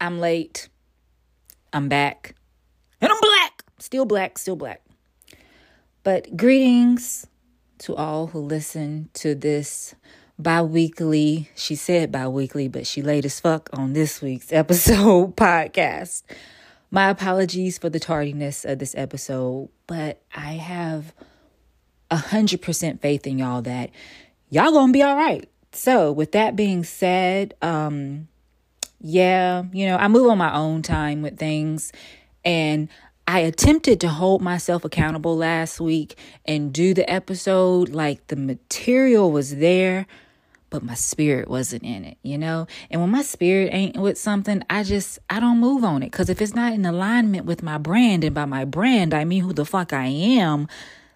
I'm late. I'm back. And I'm black. Still black, still black. But greetings to all who listen to this bi weekly. She said bi weekly, but she late as fuck on this week's episode podcast. My apologies for the tardiness of this episode, but I have a hundred percent faith in y'all that y'all gonna be all right. So, with that being said, um, yeah, you know, I move on my own time with things. And I attempted to hold myself accountable last week and do the episode like the material was there, but my spirit wasn't in it, you know? And when my spirit ain't with something, I just, I don't move on it. Cause if it's not in alignment with my brand, and by my brand, I mean who the fuck I am,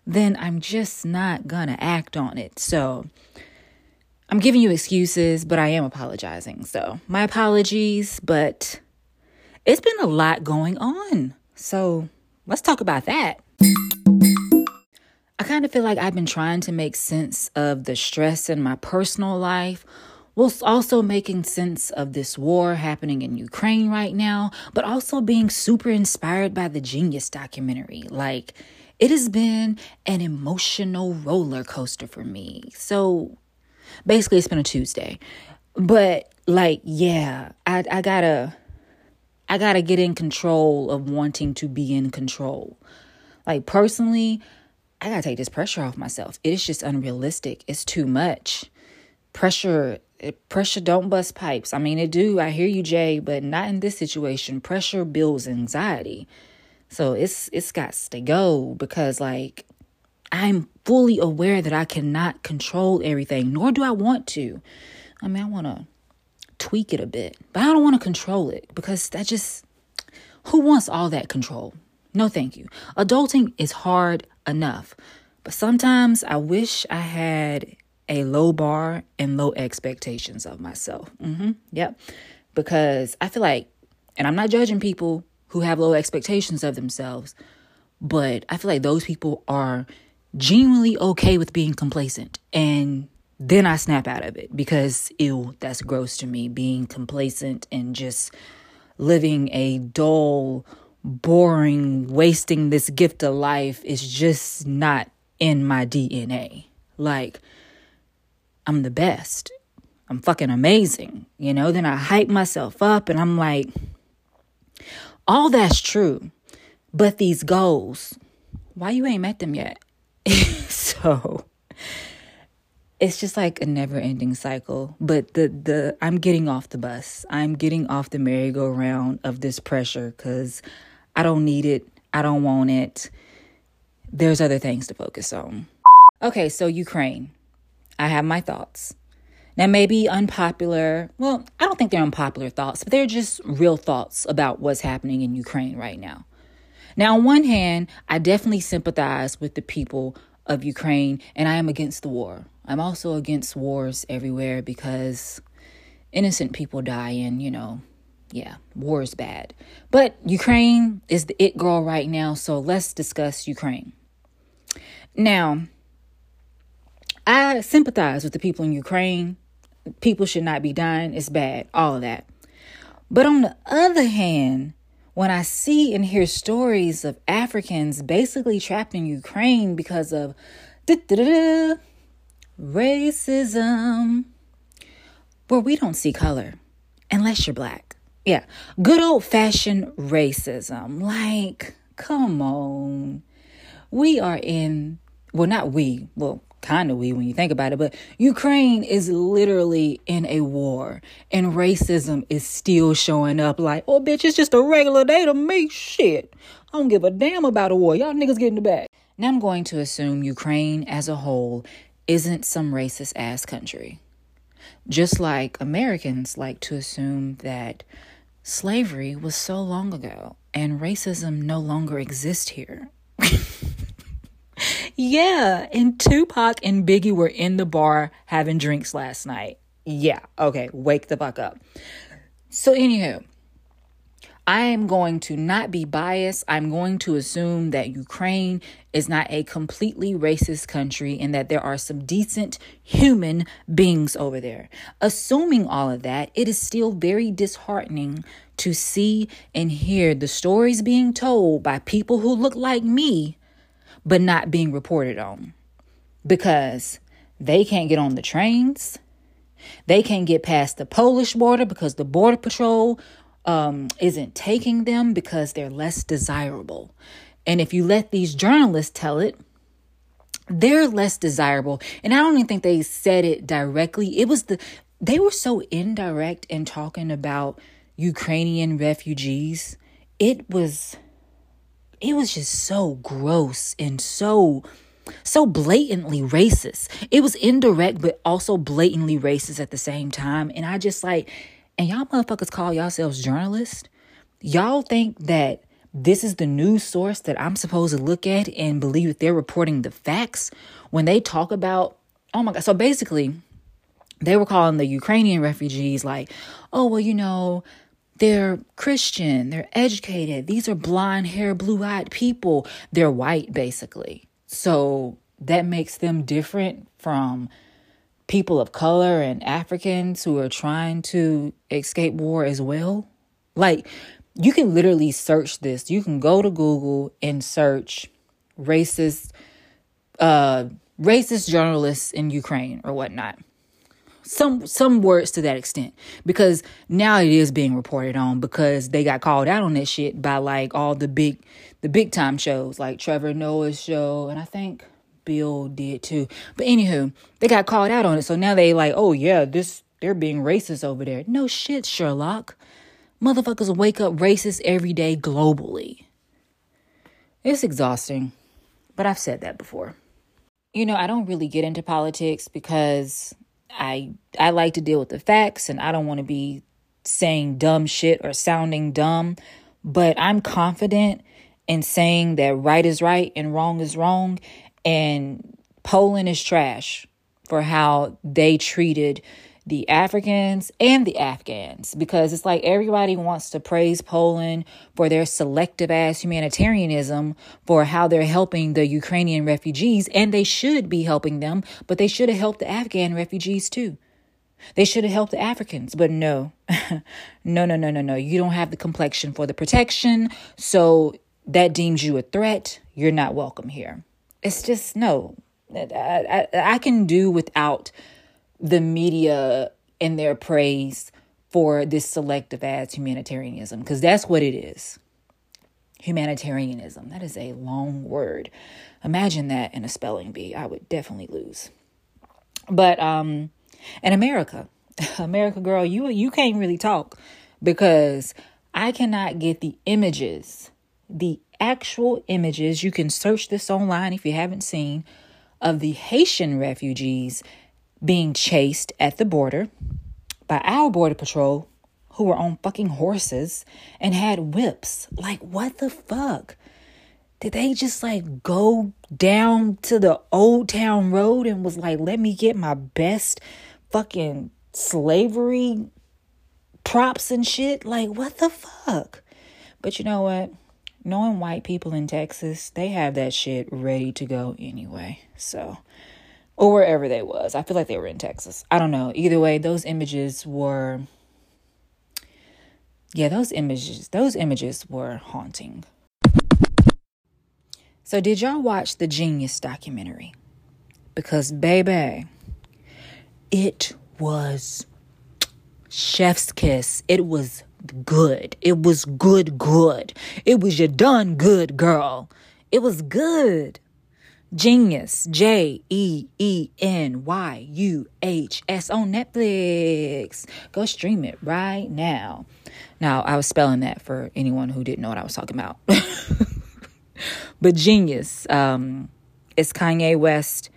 then I'm just not gonna act on it. So, I'm giving you excuses, but I am apologizing. So, my apologies, but it's been a lot going on. So, let's talk about that. I kind of feel like I've been trying to make sense of the stress in my personal life whilst also making sense of this war happening in Ukraine right now, but also being super inspired by the Genius documentary. Like, it has been an emotional roller coaster for me. So, basically it's been a Tuesday. But like, yeah, I I gotta I gotta get in control of wanting to be in control. Like personally, I gotta take this pressure off myself. It is just unrealistic. It's too much. Pressure eh, pressure don't bust pipes. I mean it do. I hear you, Jay, but not in this situation. Pressure builds anxiety. So it's it's got to go because like I'm fully aware that I cannot control everything, nor do I want to. I mean, I want to tweak it a bit, but I don't want to control it because that just, who wants all that control? No, thank you. Adulting is hard enough, but sometimes I wish I had a low bar and low expectations of myself. Mm-hmm. Yep. Because I feel like, and I'm not judging people who have low expectations of themselves, but I feel like those people are genuinely okay with being complacent. And then I snap out of it because, ew, that's gross to me. Being complacent and just living a dull, boring, wasting this gift of life is just not in my DNA. Like, I'm the best. I'm fucking amazing. You know, then I hype myself up and I'm like, all that's true. But these goals, why you ain't met them yet? so it's just like a never ending cycle. But the the I'm getting off the bus. I'm getting off the merry-go-round of this pressure because I don't need it. I don't want it. There's other things to focus on. Okay, so Ukraine. I have my thoughts. Now, maybe unpopular. Well, I don't think they're unpopular thoughts, but they're just real thoughts about what's happening in Ukraine right now. Now, on one hand, I definitely sympathize with the people of Ukraine and I am against the war. I'm also against wars everywhere because innocent people die and, you know, yeah, war is bad. But Ukraine is the it girl right now, so let's discuss Ukraine. Now, I sympathize with the people in Ukraine. People should not be dying. It's bad, all of that. But on the other hand, when I see and hear stories of Africans basically trapped in Ukraine because of racism, where we don't see color unless you're black. Yeah, good old fashioned racism. Like, come on. We are in, well, not we, well, kind of we when you think about it, but Ukraine is literally in a war and racism is still showing up like, oh, bitch, it's just a regular day to me. shit. I don't give a damn about a war. Y'all niggas get in the back. Now I'm going to assume Ukraine as a whole isn't some racist ass country. Just like Americans like to assume that slavery was so long ago and racism no longer exists here. Yeah, and Tupac and Biggie were in the bar having drinks last night. Yeah, okay, wake the fuck up. So, anywho, I am going to not be biased. I'm going to assume that Ukraine is not a completely racist country and that there are some decent human beings over there. Assuming all of that, it is still very disheartening to see and hear the stories being told by people who look like me, but not being reported on because they can't get on the trains. They can't get past the Polish border because the Border Patrol um, isn't taking them because they're less desirable. And if you let these journalists tell it, they're less desirable. And I don't even think they said it directly. It was the, they were so indirect in talking about Ukrainian refugees. It was, it was just so gross and so, so blatantly racist. It was indirect, but also blatantly racist at the same time. And I just like, and y'all motherfuckers call yourselves journalists. Y'all think that this is the news source that I'm supposed to look at and believe that they're reporting the facts when they talk about, oh my God. So basically, they were calling the Ukrainian refugees like, oh, well, you know, they're Christian, they're educated, these are blonde hair, blue eyed people. They're white, basically. So that makes them different from people of color and Africans who are trying to escape war as well. Like, you can literally search this. You can go to Google and search racist uh racist journalists in Ukraine or whatnot. Some some words to that extent. Because now it is being reported on because they got called out on that shit by like all the big the big time shows like Trevor Noah's show and I think Bill did too. But anywho, they got called out on it. So now they like, oh yeah, this they're being racist over there. No shit, Sherlock. Motherfuckers wake up racist every day globally. It's exhausting. But I've said that before. You know, I don't really get into politics because I I like to deal with the facts and I don't want to be saying dumb shit or sounding dumb, but I'm confident in saying that right is right and wrong is wrong and Poland is trash for how they treated the Africans and the Afghans because it's like everybody wants to praise Poland for their selective ass humanitarianism for how they're helping the Ukrainian refugees, and they should be helping them, but they should have helped the Afghan refugees too. They should have helped the Africans, but no, no, no, no, no, no. You don't have the complexion for the protection, so that deems you a threat. You're not welcome here it's just no. I, I, I can do without the media and their praise for this selective ass humanitarianism because that's what it is. Humanitarianism. That is a long word. Imagine that in a spelling bee. I would definitely lose. But um in America, America girl, you you can't really talk because I cannot get the images, the actual images. You can search this online if you haven't seen of the Haitian refugees being chased at the border by our border patrol who were on fucking horses and had whips. Like, what the fuck? Did they just like go down to the old town road and was like, let me get my best fucking slavery props and shit? Like, what the fuck? But you know what? knowing white people in Texas, they have that shit ready to go anyway. So, or wherever they was. I feel like they were in Texas. I don't know. Either way, those images were yeah, those images, those images were haunting. So, did y'all watch the Genius documentary? Because baby, it was chef's kiss. It was good. It was good, good. It was your done good, girl. It was good. Genius, J E E N Y U H S on Netflix. Go stream it right now. Now, I was spelling that for anyone who didn't know what I was talking about. but Genius, um, it's Kanye West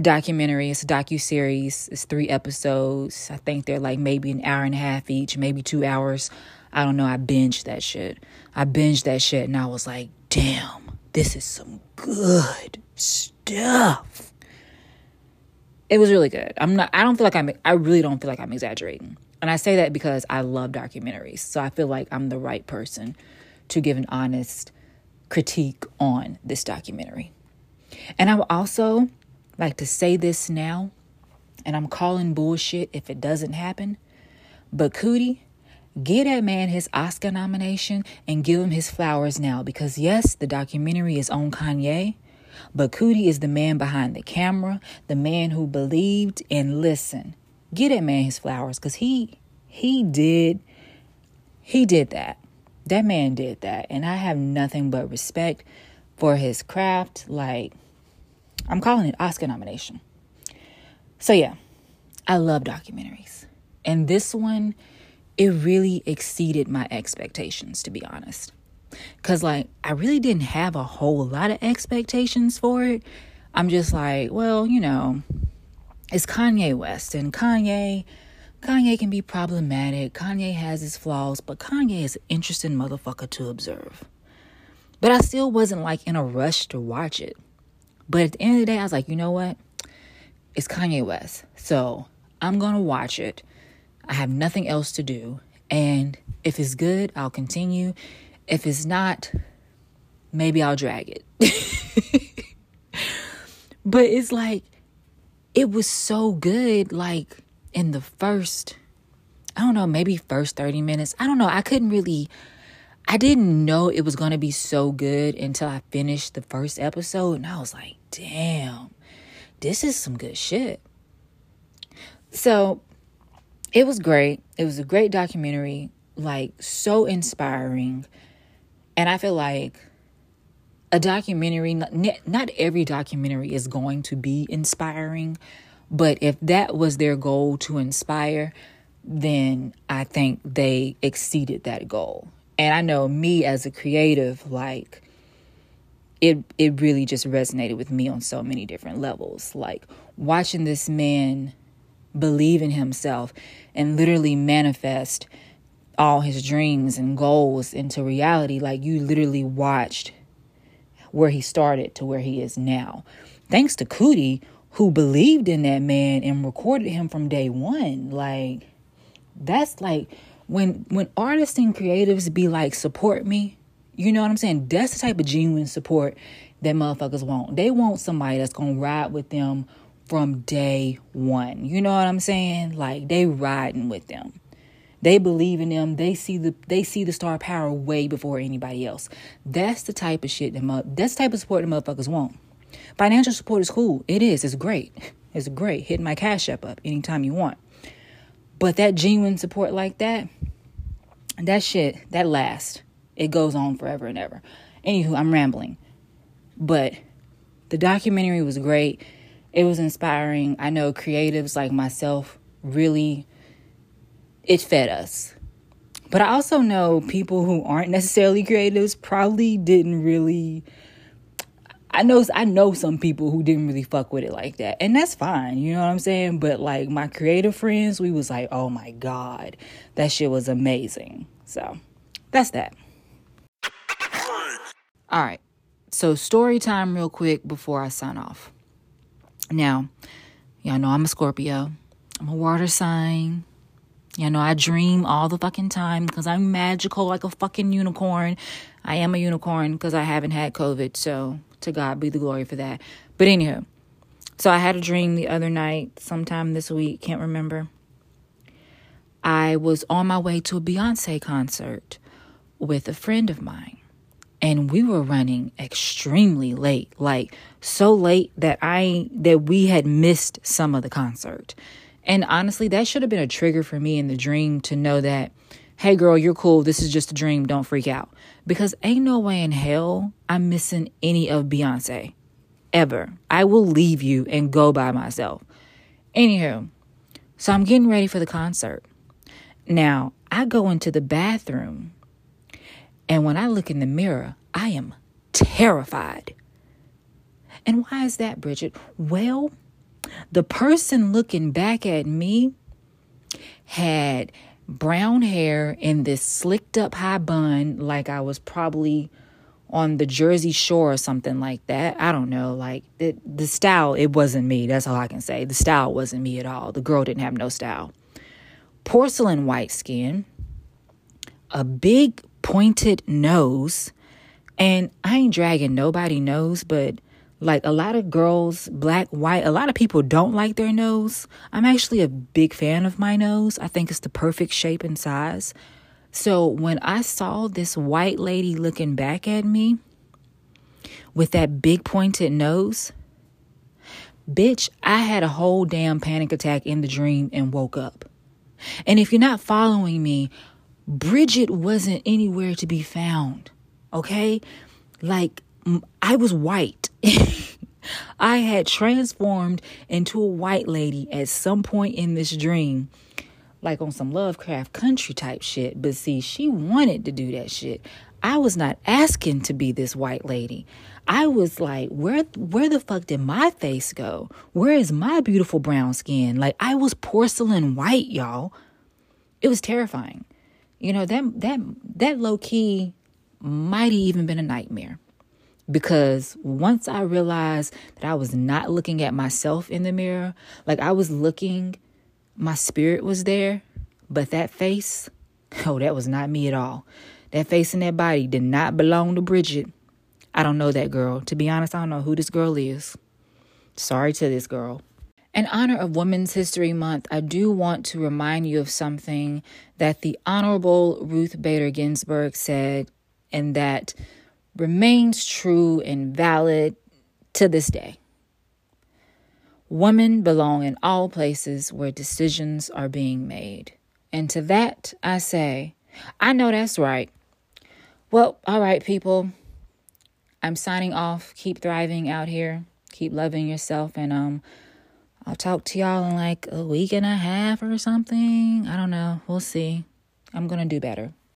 documentary. It's a docu series. It's three episodes. I think they're like maybe an hour and a half each, maybe two hours. I don't know. I binged that shit. I binged that shit, and I was like, damn, this is some good stuff. It was really good. I'm not. I don't feel like I'm. I really don't feel like I'm exaggerating. And I say that because I love documentaries. So I feel like I'm the right person to give an honest critique on this documentary. And I would also like to say this now, and I'm calling bullshit if it doesn't happen. But Coodie, Give that man his Oscar nomination and give him his flowers now because, yes, the documentary is on Kanye, but Coodie is the man behind the camera, the man who believed and listened. Give that man his flowers because he he did he did that. That man did that. And I have nothing but respect for his craft. Like, I'm calling it Oscar nomination. So, yeah, I love documentaries. And this one it really exceeded my expectations, to be honest. Because, like, I really didn't have a whole lot of expectations for it. I'm just like, well, you know, it's Kanye West, and Kanye. Kanye can be problematic. Kanye has his flaws, but Kanye is an interesting motherfucker to observe. But I still wasn't like in a rush to watch it. But at the end of the day, I was like, you know what? It's Kanye West. So I'm going to watch it. I have nothing else to do. And if it's good, I'll continue. If it's not, maybe I'll drag it. but it's like, it was so good. Like in the first, I don't know, maybe first 30 minutes. I don't know. I couldn't really, I didn't know it was going to be so good until I finished the first episode. And I was like, damn, this is some good shit. So it was great. It was a great documentary, like so inspiring. And I feel like a documentary, not, every documentary is going to be inspiring, but if that was their goal to inspire, then I think they exceeded that goal. And I know me as a creative, like, it it really just resonated with me on so many different levels. Like watching this man believe in himself and literally manifest all his dreams and goals into reality. Like you literally watched where he started to where he is now. Thanks to Coodie, who believed in that man and recorded him from day one. Like that's like when when artists and creatives be like, support me, you know what I'm saying? That's the type of genuine support that motherfuckers want. They want somebody that's gonna ride with them from day one. You know what I'm saying? Like they riding with them. They believe in them. They see the they see the star power way before anybody else. That's the type of shit that that's the type of support the motherfuckers want. Financial support is cool. It is. It's great. It's great. Hitting my Cash App up anytime you want. But that genuine support like that, that shit, that lasts. It goes on forever and ever. Anywho, I'm rambling. But the documentary was great it was inspiring. I know creatives like myself really it fed us. But I also know people who aren't necessarily creatives probably didn't really I know I know some people who didn't really fuck with it like that. And that's fine, you know what I'm saying? But like my creative friends, we was like, "Oh my god, that shit was amazing." So, that's that. All right. So, story time real quick before I sign off. Now, y'all know I'm a Scorpio. I'm a water sign. Y'all know, I dream all the fucking time because I'm magical like a fucking unicorn. I am a unicorn because I haven't had COVID. So to God be the glory for that. But anywho, so I had a dream the other night, sometime this week, can't remember. I was on my way to a Beyonce concert with a friend of mine and we were running extremely late like so late that i that we had missed some of the concert. And honestly that should have been a trigger for me in the dream to know that hey girl you're cool. This is just a dream. Don't freak out. Because ain't no way in hell i'm missing any of beyonce. Ever. I will leave you and go by myself. Anywho so i'm getting ready for the concert. Now i go into the bathroom and when I look in the mirror, I am terrified. And why is that, Bridget? Well, the person looking back at me had brown hair in this slicked up high bun, like I was probably on the Jersey Shore or something like that. I don't know. Like the the style, it wasn't me. That's all I can say. The style wasn't me at all. The girl didn't have no style. porcelain white skin, a big pointed nose, and I ain't dragging nobody nose, but like a lot of girls, black, white, a lot of people don't like their nose. I'm actually a big fan of my nose. I think it's the perfect shape and size. So when I saw this white lady looking back at me with that big pointed nose, bitch, I had a whole damn panic attack in the dream and woke up. And if you're not following me, Bridget wasn't anywhere to be found. Okay? Like, I was white. I had transformed into a white lady at some point in this dream, like on some Lovecraft country type shit. But see, she wanted to do that shit. I was not asking to be this white lady. I was like, where where the fuck did my face go? Where is my beautiful brown skin? Like I was porcelain white, y'all. It was terrifying. You know, that that that low key might have even been a nightmare because once I realized that I was not looking at myself in the mirror, like I was looking, my spirit was there, but that face, oh, that was not me at all. That face and that body did not belong to Bridget. I don't know that girl. To be honest, I don't know who this girl is. Sorry to this girl. In honor of Women's History Month, I do want to remind you of something that the Honorable Ruth Bader Ginsburg said, and that remains true and valid to this day. Women belong in all places where decisions are being made. And to that, I say, I know that's right. Well, all right, people. I'm signing off. Keep thriving out here. Keep loving yourself. And um, I'll talk to y'all in like a week and a half or something. I don't know. We'll see. I'm going to do better.